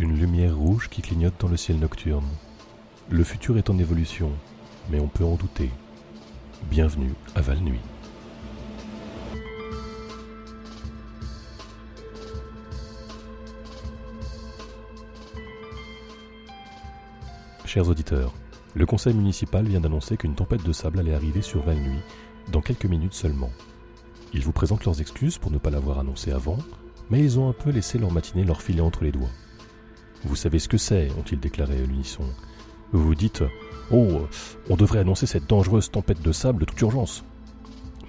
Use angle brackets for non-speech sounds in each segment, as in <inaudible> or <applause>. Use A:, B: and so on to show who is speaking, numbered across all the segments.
A: Une lumière rouge qui clignote dans le ciel nocturne. Le futur est en évolution, mais on peut en douter. Bienvenue à Val-Nuit. Chers auditeurs, le conseil municipal vient d'annoncer qu'une tempête de sable allait arriver sur Val-Nuit dans quelques minutes seulement. Ils vous présentent leurs excuses pour ne pas l'avoir annoncé avant, mais ils ont un peu laissé leur matinée leur filer entre les doigts. Vous savez ce que c'est, ont-ils déclaré à l'unisson. Vous dites Oh, on devrait annoncer cette dangereuse tempête de sable de toute urgence.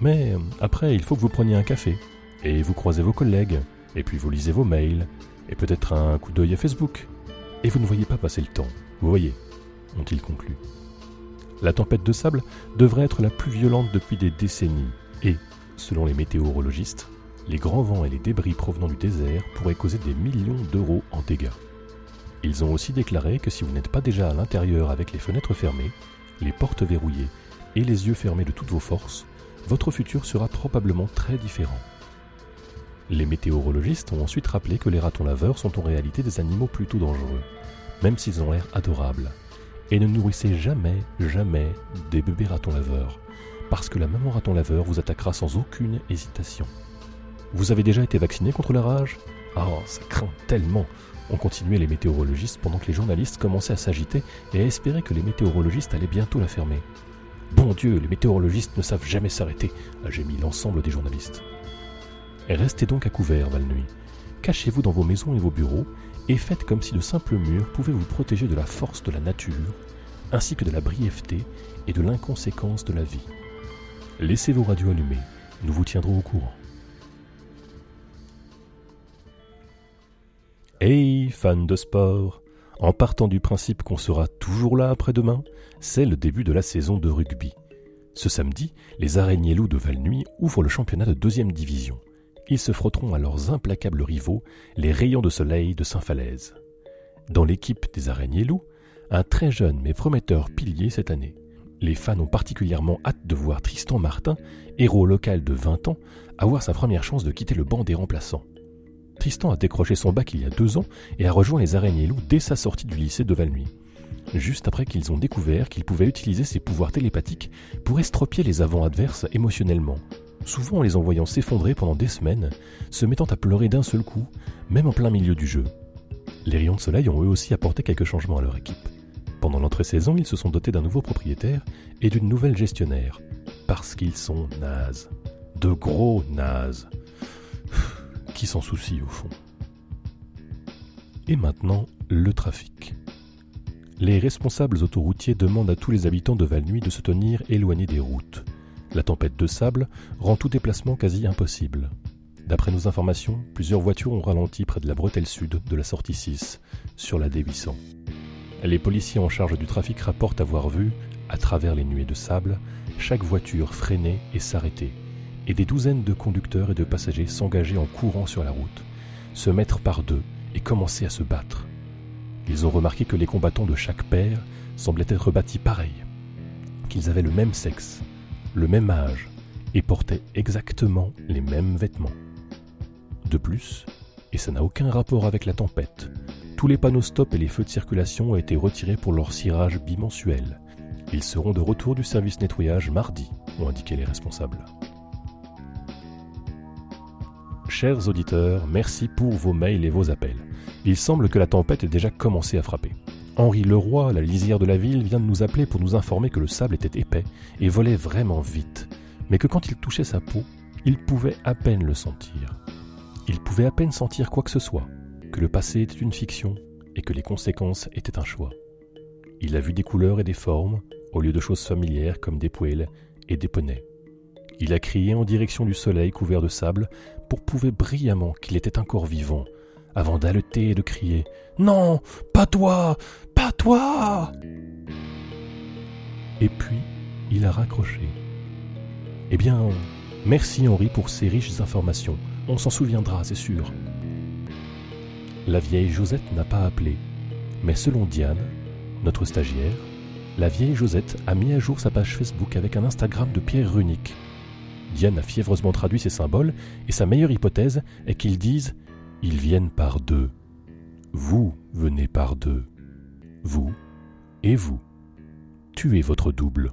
A: Mais après, il faut que vous preniez un café, et vous croisez vos collègues, et puis vous lisez vos mails, et peut-être un coup d'œil à Facebook. Et vous ne voyez pas passer le temps, vous voyez, ont-ils conclu. La tempête de sable devrait être la plus violente depuis des décennies, et, selon les météorologistes, les grands vents et les débris provenant du désert pourraient causer des millions d'euros en dégâts. Ils ont aussi déclaré que si vous n'êtes pas déjà à l'intérieur avec les fenêtres fermées, les portes verrouillées et les yeux fermés de toutes vos forces, votre futur sera probablement très différent. Les météorologistes ont ensuite rappelé que les ratons laveurs sont en réalité des animaux plutôt dangereux, même s'ils ont l'air adorables. Et ne nourrissez jamais, jamais des bébés ratons laveurs, parce que la maman raton laveur vous attaquera sans aucune hésitation. Vous avez déjà été vacciné contre la rage? Oh, ça craint tellement ont continué les météorologistes pendant que les journalistes commençaient à s'agiter et à espérer que les météorologistes allaient bientôt la fermer. Bon Dieu, les météorologistes ne savent jamais s'arrêter, a gémi l'ensemble des journalistes. Restez donc à couvert, Valnuit. Cachez-vous dans vos maisons et vos bureaux et faites comme si de simples murs pouvaient vous protéger de la force de la nature, ainsi que de la brièveté et de l'inconséquence de la vie. Laissez vos radios allumées, nous vous tiendrons au courant. Hey, fans de sport En partant du principe qu'on sera toujours là après-demain, c'est le début de la saison de rugby. Ce samedi, les araignées loups de Valnuy ouvrent le championnat de deuxième division. Ils se frotteront à leurs implacables rivaux, les rayons de soleil de Saint-Falaise. Dans l'équipe des araignées loups, un très jeune mais prometteur pilier cette année. Les fans ont particulièrement hâte de voir Tristan Martin, héros local de 20 ans, avoir sa première chance de quitter le banc des remplaçants. Tristan a décroché son bac il y a deux ans et a rejoint les araignées loups dès sa sortie du lycée de Valnuy. Juste après qu'ils ont découvert qu'il pouvait utiliser ses pouvoirs télépathiques pour estropier les avants adverses émotionnellement, souvent en les envoyant s'effondrer pendant des semaines, se mettant à pleurer d'un seul coup, même en plein milieu du jeu. Les rayons de soleil ont eux aussi apporté quelques changements à leur équipe. Pendant l'entrée-saison, ils se sont dotés d'un nouveau propriétaire et d'une nouvelle gestionnaire, parce qu'ils sont nazes. De gros nazes qui s'en soucie au fond. Et maintenant, le trafic. Les responsables autoroutiers demandent à tous les habitants de Valnuy de se tenir éloignés des routes. La tempête de sable rend tout déplacement quasi impossible. D'après nos informations, plusieurs voitures ont ralenti près de la bretelle sud de la sortie 6, sur la D800. Les policiers en charge du trafic rapportent avoir vu, à travers les nuées de sable, chaque voiture freiner et s'arrêter, et des douzaines de conducteurs et de passagers s'engager en courant sur la route, se mettre par deux et commencer à se battre. Ils ont remarqué que les combattants de chaque paire semblaient être bâtis pareils, qu'ils avaient le même sexe, le même âge et portaient exactement les mêmes vêtements. De plus, et ça n'a aucun rapport avec la tempête, tous les panneaux stop et les feux de circulation ont été retirés pour leur cirage bimensuel. Ils seront de retour du service nettoyage mardi, ont indiqué les responsables. Chers auditeurs, merci pour vos mails et vos appels. Il semble que la tempête ait déjà commencé à frapper. Henri Leroy, la lisière de la ville, vient de nous appeler pour nous informer que le sable était épais et volait vraiment vite, mais que quand il touchait sa peau, il pouvait à peine le sentir. Il pouvait à peine sentir quoi que ce soit, que le passé était une fiction et que les conséquences étaient un choix. Il a vu des couleurs et des formes, au lieu de choses familières comme des poêles et des poneys. Il a crié en direction du soleil couvert de sable pour prouver brillamment qu'il était encore vivant, avant d'haleter et de crier Non, pas toi, pas toi Et puis, il a raccroché. Eh bien, merci Henri pour ces riches informations. On s'en souviendra, c'est sûr. La vieille Josette n'a pas appelé, mais selon Diane, notre stagiaire, la vieille Josette a mis à jour sa page Facebook avec un Instagram de Pierre Runique, Diane a fiévreusement traduit ces symboles, et sa meilleure hypothèse est qu'ils disent Ils viennent par deux. Vous venez par deux. Vous et vous. Tuez votre double.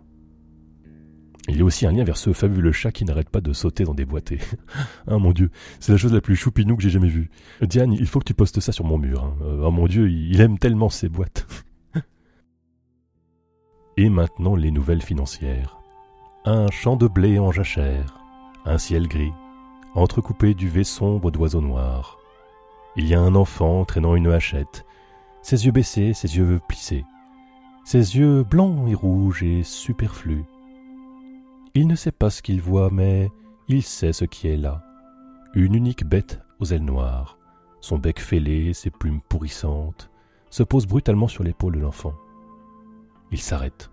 A: Il y a aussi un lien vers ce fabuleux chat qui n'arrête pas de sauter dans des boîtés. <laughs> ah mon dieu, c'est la chose la plus choupinou que j'ai jamais vue. Diane, il faut que tu postes ça sur mon mur. Oh mon dieu, il aime tellement ces boîtes. <laughs> Et maintenant les nouvelles financières. Un champ de blé en jachère, un ciel gris, entrecoupé d'UV sombre d'oiseaux noirs. Il y a un enfant traînant une hachette, ses yeux baissés, ses yeux plissés, ses yeux blancs et rouges et superflus il ne sait pas ce qu'il voit, mais il sait ce qui est là. Une unique bête aux ailes noires, son bec fêlé, ses plumes pourrissantes, se pose brutalement sur l'épaule de l'enfant. Il s'arrête.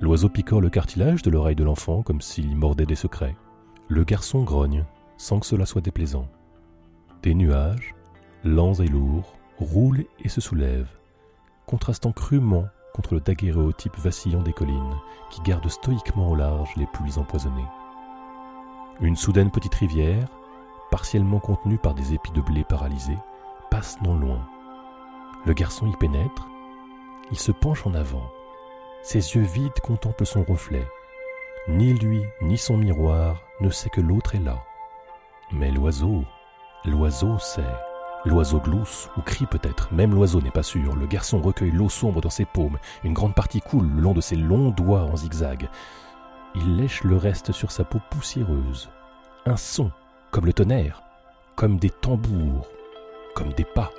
A: L'oiseau picore le cartilage de l'oreille de l'enfant comme s'il mordait des secrets. Le garçon grogne, sans que cela soit déplaisant. Des nuages, lents et lourds, roulent et se soulèvent, contrastant crûment contre le daguerréotype vacillant des collines qui gardent stoïquement au large les pluies empoisonnées. Une soudaine petite rivière, partiellement contenue par des épis de blé paralysés, passe non loin. Le garçon y pénètre, il se penche en avant. Ses yeux vides contemplent son reflet. Ni lui, ni son miroir ne sait que l'autre est là. Mais l'oiseau, l'oiseau sait. L'oiseau glousse ou crie peut-être, même l'oiseau n'est pas sûr. Le garçon recueille l'eau sombre dans ses paumes, une grande partie coule le long de ses longs doigts en zigzag. Il lèche le reste sur sa peau poussiéreuse. Un son, comme le tonnerre, comme des tambours, comme des pas.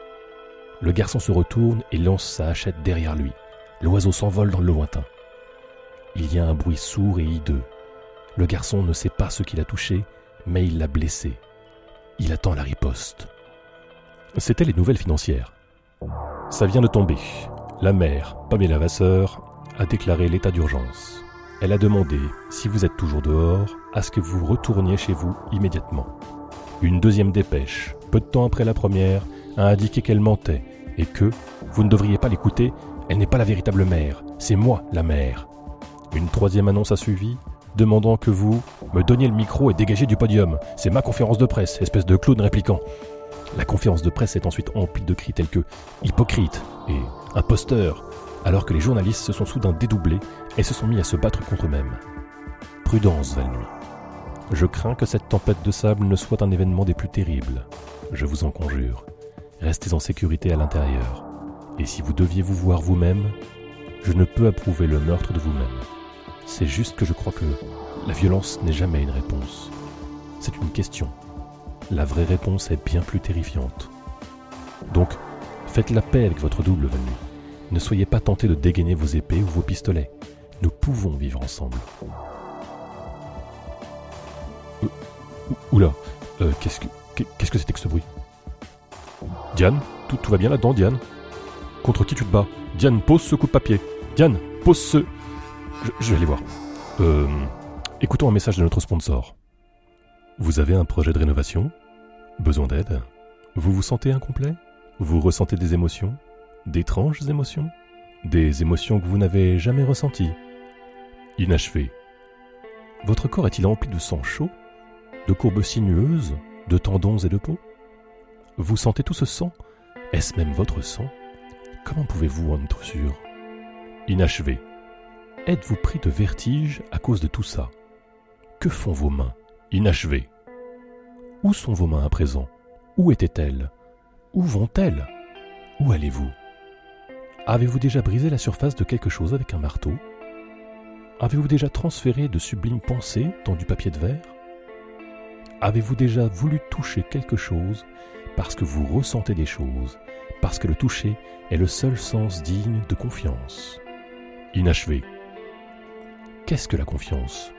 A: Le garçon se retourne et lance sa hachette derrière lui. L'oiseau s'envole dans le lointain. Il y a un bruit sourd et hideux. Le garçon ne sait pas ce qu'il a touché, mais il l'a blessé. Il attend la riposte. C'était les nouvelles financières. Ça vient de tomber. La mère, Pamela Vasseur, a déclaré l'état d'urgence. Elle a demandé, si vous êtes toujours dehors, à ce que vous retourniez chez vous immédiatement. Une deuxième dépêche, peu de temps après la première, a indiqué qu'elle mentait et que, vous ne devriez pas l'écouter, elle n'est pas la véritable mère, c'est moi la mère. Une troisième annonce a suivi, demandant que vous me donniez le micro et dégagez du podium. C'est ma conférence de presse, espèce de clown répliquant. La conférence de presse est ensuite emplie de cris tels que hypocrite et imposteur, alors que les journalistes se sont soudain dédoublés et se sont mis à se battre contre eux-mêmes. Prudence, Valnuy. Je crains que cette tempête de sable ne soit un événement des plus terribles. Je vous en conjure. Restez en sécurité à l'intérieur. Et si vous deviez vous voir vous-même, je ne peux approuver le meurtre de vous-même. C'est juste que je crois que la violence n'est jamais une réponse. C'est une question. La vraie réponse est bien plus terrifiante. Donc, faites la paix avec votre double venu. Ne soyez pas tenté de dégainer vos épées ou vos pistolets. Nous pouvons vivre ensemble. Oula, euh, qu'est-ce que qu'est-ce que c'était que ce bruit? Diane, tout va bien là-dedans, Diane? Contre qui tu te bats. Diane, pose ce coup de papier. Diane, pose ce. Je, vais aller voir. Euh, écoutons un message de notre sponsor. Vous avez un projet de rénovation? Besoin d'aide? Vous vous sentez incomplet? Vous ressentez des émotions? D'étranges émotions? Des émotions que vous n'avez jamais ressenties? Inachevé. Votre corps est-il rempli de sang chaud? De courbes sinueuses? De tendons et de peau Vous sentez tout ce sang? Est-ce même votre sang? Comment pouvez-vous en être sûr? Inachevé. Êtes-vous pris de vertige à cause de tout ça? Que font vos mains Inachevé. Où sont vos mains à présent? Où étaient-elles? Où vont-elles? Où allez-vous? Avez-vous déjà brisé la surface de quelque chose avec un marteau? Avez-vous déjà transféré de sublimes pensées dans du papier de verre? Avez-vous déjà voulu toucher quelque chose parce que vous ressentez des choses, parce que le toucher est le seul sens digne de confiance. Inachevé. Qu'est-ce que la confiance?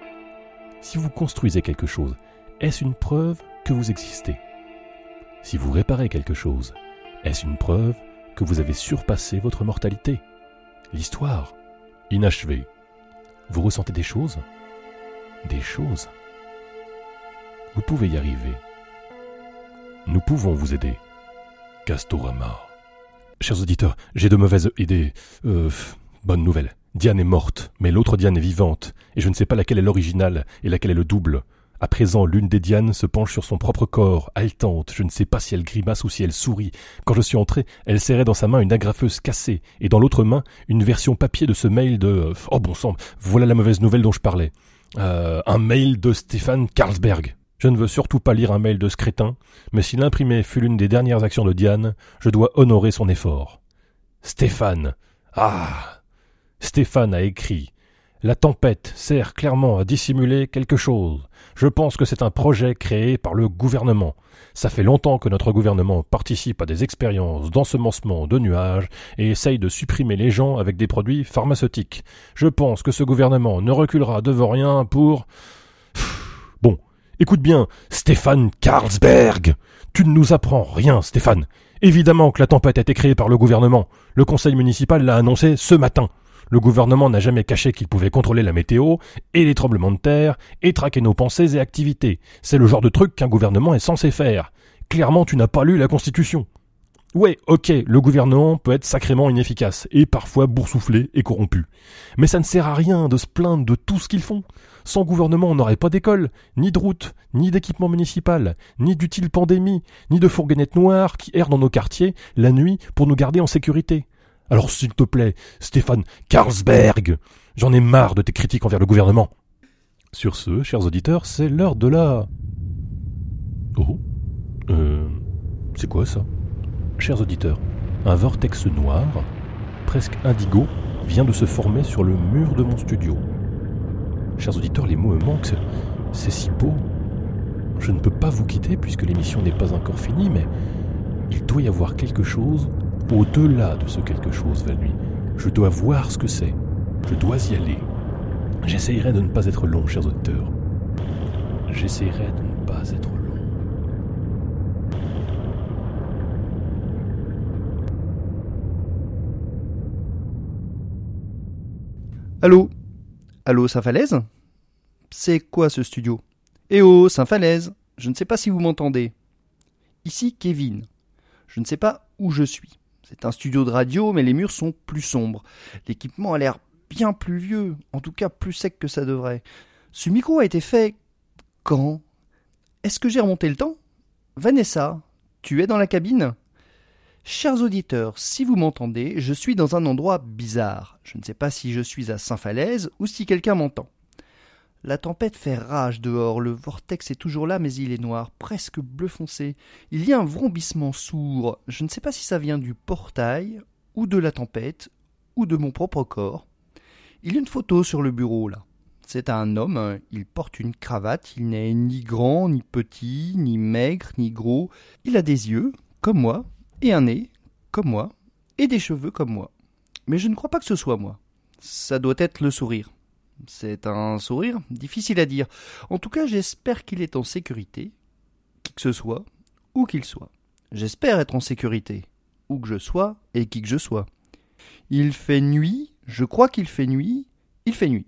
A: Si vous construisez quelque chose, est-ce une preuve que vous existez? Si vous réparez quelque chose, est-ce une preuve que vous avez surpassé votre mortalité? L'histoire, inachevée. Vous ressentez des choses? Des choses. Vous pouvez y arriver. Nous pouvons vous aider. Castorama. Chers auditeurs, j'ai de mauvaises idées. Euh, bonne nouvelle. Diane est morte, mais l'autre Diane est vivante, et je ne sais pas laquelle est l'original et laquelle est le double. À présent, l'une des Dianes se penche sur son propre corps, haletante, je ne sais pas si elle grimace ou si elle sourit. Quand je suis entré, elle serrait dans sa main une agrafeuse cassée, et dans l'autre main, une version papier de ce mail de... Oh bon sang, voilà la mauvaise nouvelle dont je parlais. Euh, un mail de Stéphane Carlsberg. Je ne veux surtout pas lire un mail de ce crétin, mais si l'imprimé fut l'une des dernières actions de Diane, je dois honorer son effort. Stéphane. Ah. Stéphane a écrit. La tempête sert clairement à dissimuler quelque chose. Je pense que c'est un projet créé par le gouvernement. Ça fait longtemps que notre gouvernement participe à des expériences d'ensemencement de nuages et essaye de supprimer les gens avec des produits pharmaceutiques. Je pense que ce gouvernement ne reculera devant rien pour... Écoute bien, Stéphane Carlsberg. Tu ne nous apprends rien, Stéphane. Évidemment que la tempête a été créée par le gouvernement. Le conseil municipal l'a annoncé ce matin. Le gouvernement n'a jamais caché qu'il pouvait contrôler la météo et les tremblements de terre et traquer nos pensées et activités. C'est le genre de truc qu'un gouvernement est censé faire. Clairement, tu n'as pas lu la Constitution. Ouais, ok, le gouvernement peut être sacrément inefficace et parfois boursouflé et corrompu. Mais ça ne sert à rien de se plaindre de tout ce qu'ils font. Sans gouvernement, on n'aurait pas d'école, ni de route, ni d'équipement municipal, ni d'utile pandémie, ni de fourgonnettes noires qui errent dans nos quartiers la nuit pour nous garder en sécurité. Alors s'il te plaît, Stéphane Carlsberg, j'en ai marre de tes critiques envers le gouvernement. Sur ce, chers auditeurs, c'est l'heure de la... Oh Euh... C'est quoi ça? Chers auditeurs, un vortex noir, presque indigo, vient de se former sur le mur de mon studio. Chers auditeurs, les mots me manquent, c'est si beau. Je ne peux pas vous quitter puisque l'émission n'est pas encore finie, mais il doit y avoir quelque chose au-delà de ce quelque chose, Valnuit. Je dois voir ce que c'est. Je dois y aller. J'essayerai de ne pas être long, chers auditeurs. J'essayerai de ne pas être long.
B: Allô? Allô, Saint-Falaise? C'est quoi ce studio? Eh oh, Saint-Falaise Je ne sais pas si vous m'entendez. Ici Kevin. Je ne sais pas où je suis. C'est un studio de radio, mais les murs sont plus sombres. L'équipement a l'air bien plus vieux, en tout cas plus sec que ça devrait. Ce micro a été fait quand? Est-ce que j'ai remonté le temps? Vanessa, tu es dans la cabine? Chers auditeurs, si vous m'entendez, je suis dans un endroit bizarre. Je ne sais pas si je suis à Saint-Falaise ou si quelqu'un m'entend. La tempête fait rage dehors, le vortex est toujours là, mais il est noir, presque bleu foncé. Il y a un vrombissement sourd. Je ne sais pas si ça vient du portail, ou de la tempête, ou de mon propre corps. Il y a une photo sur le bureau, là. C'est un homme, il porte une cravate, il n'est ni grand, ni petit, ni maigre, ni gros. Il a des yeux, comme moi, et un nez, comme moi, et des cheveux comme moi. Mais je ne crois pas que ce soit moi. Ça doit être le sourire. C'est un sourire difficile à dire. En tout cas, j'espère qu'il est en sécurité, qui que ce soit, où qu'il soit. J'espère être en sécurité, où que je sois et qui que je sois. Il fait nuit, je crois qu'il fait nuit, il fait nuit.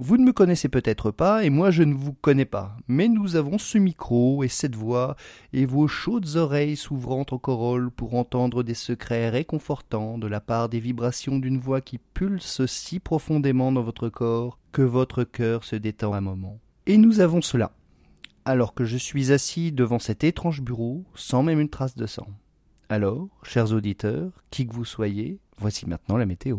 B: Vous ne me connaissez peut-être pas, et moi je ne vous connais pas, mais nous avons ce micro et cette voix, et vos chaudes oreilles s'ouvrant en corolle pour entendre des secrets réconfortants de la part des vibrations d'une voix qui pulse si profondément dans votre corps que votre cœur se détend un moment. Et nous avons cela, alors que je suis assis devant cet étrange bureau, sans même une trace de sang. Alors, chers auditeurs, qui que vous soyez, voici maintenant la météo.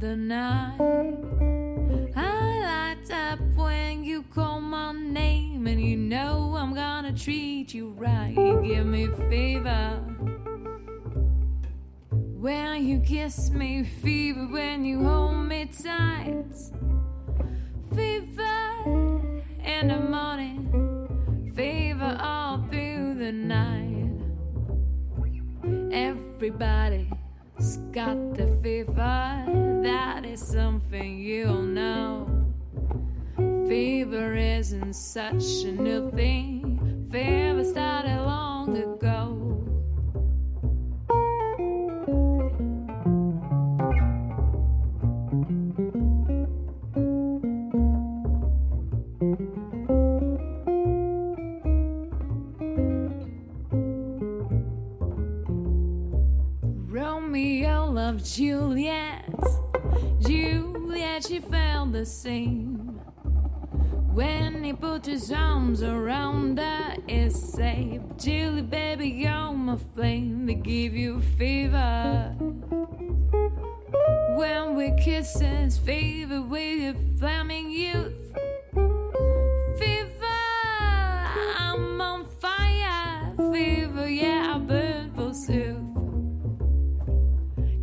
C: the night. I light up when you call my name, and you know I'm gonna treat you right. You give me fever When you kiss me, fever when you hold me tight. Fever in the morning, fever all through the night. Everybody's got the fever, that is something you'll know. Fever isn't such a new thing, We kisses, fever with your flaming youth. Fever, I'm on fire. Fever, yeah, I burn forsooth.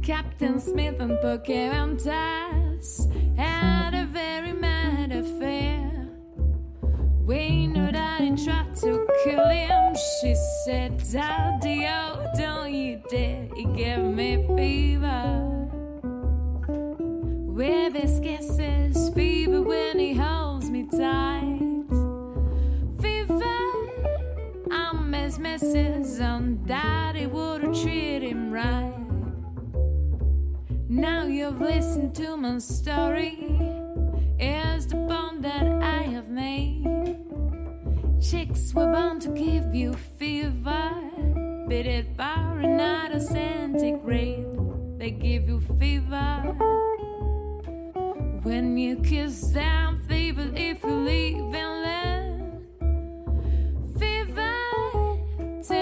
C: Captain Smith and Pocahontas had a very mad affair. We know that he tried to kill him. She said, Daddy, oh, don't you dare. He gave me fever. With his kisses, fever when he holds me tight. Fever, I'm his missus, and Daddy would have treated him right. Now you've listened to my story. Here's the bond that I have made. Chicks were born to give you fever. Bid it Fahrenheit or centigrade. They give you fever. When you kiss them, fever if you leave in land. Fever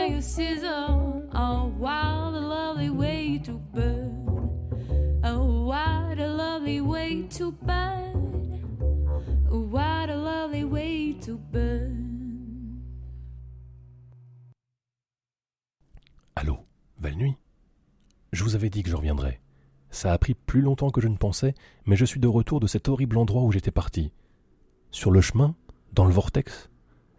C: you sizzle. Oh, what a lovely way to burn. Oh, what a lovely way to burn. What a lovely way to burn.
A: Allô, Valnuit Je vous avais dit que je reviendrais. Ça a pris plus longtemps que je ne pensais, mais je suis de retour de cet horrible endroit où j'étais parti. Sur le chemin, dans le vortex,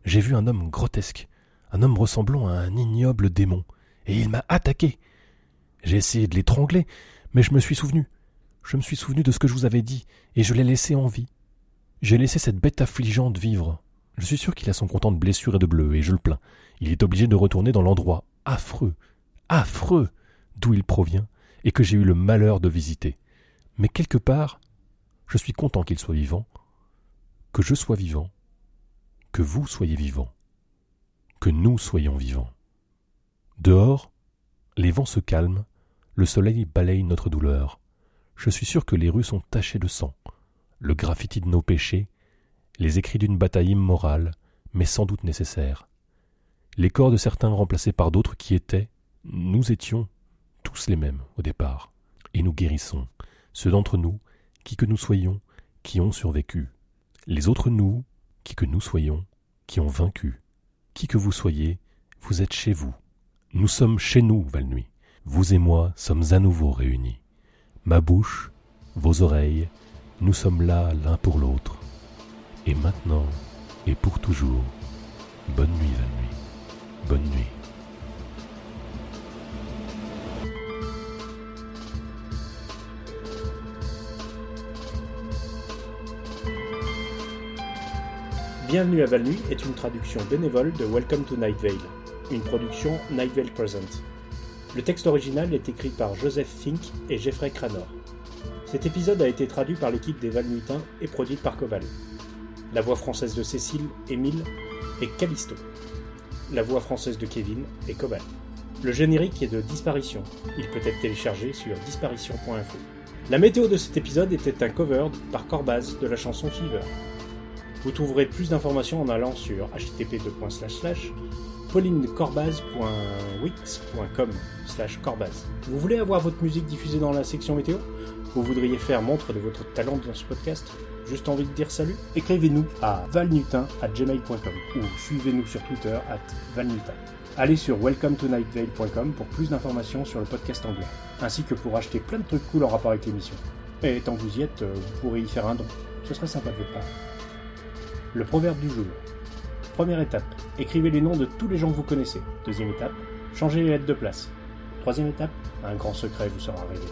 A: j'ai vu un homme grotesque, un homme ressemblant à un ignoble démon, et il m'a attaqué. J'ai essayé de l'étrangler, mais je me suis souvenu. Je me suis souvenu de ce que je vous avais dit, et je l'ai laissé en vie. J'ai laissé cette bête affligeante vivre. Je suis sûr qu'il a son comptant de blessures et de bleus, et je le plains. Il est obligé de retourner dans l'endroit affreux, affreux, d'où il provient, et que j'ai eu le malheur de visiter. Mais quelque part, je suis content qu'il soit vivant, que je sois vivant, que vous soyez vivant, que nous soyons vivants. Dehors, les vents se calment, le soleil balaye notre douleur. Je suis sûr que les rues sont tachées de sang, le graffiti de nos péchés, les écrits d'une bataille immorale, mais sans doute nécessaire. Les corps de certains remplacés par d'autres qui étaient, nous étions, les mêmes au départ. Et nous guérissons, ceux d'entre nous, qui que nous soyons, qui ont survécu. Les autres nous, qui que nous soyons, qui ont vaincu. Qui que vous soyez, vous êtes chez vous. Nous sommes chez nous, Valnuit. Vous et moi sommes à nouveau réunis. Ma bouche, vos oreilles, nous sommes là l'un pour l'autre. Et maintenant, et pour toujours, bonne nuit, Valnuit. Bonne nuit.
D: Bienvenue à Valnuy est une traduction bénévole de Welcome to Night Vale, une production Night Vale Present. Le texte original est écrit par Joseph Fink et Jeffrey Cranor. Cet épisode a été traduit par l'équipe des Valnuitains et produit par Cobal. La voix française de Cécile, Émile et Callisto. La voix française de Kevin est Cobal. Le générique est de Disparition. Il peut être téléchargé sur disparition.info. La météo de cet épisode était un cover par Corbaz de la chanson Fever. Vous trouverez plus d'informations en allant sur http paulinecorbaz.wix.com slash corbaz. Vous voulez avoir votre musique diffusée dans la section météo? Vous voudriez faire montre de votre talent dans ce podcast? Juste envie de dire salut? Écrivez-nous à valnutin.gmail.com ou suivez-nous sur Twitter valnutin. Allez sur welcometonightvale.com pour plus d'informations sur le podcast anglais, ainsi que pour acheter plein de trucs cool en rapport avec l'émission. Et tant que vous y êtes, euh, vous pourrez y faire un don. Ce serait sympa de votre part. Le proverbe du jour. Première étape, écrivez les noms de tous les gens que vous connaissez. Deuxième étape, changez les lettres de place. Troisième étape, un grand secret vous sera révélé.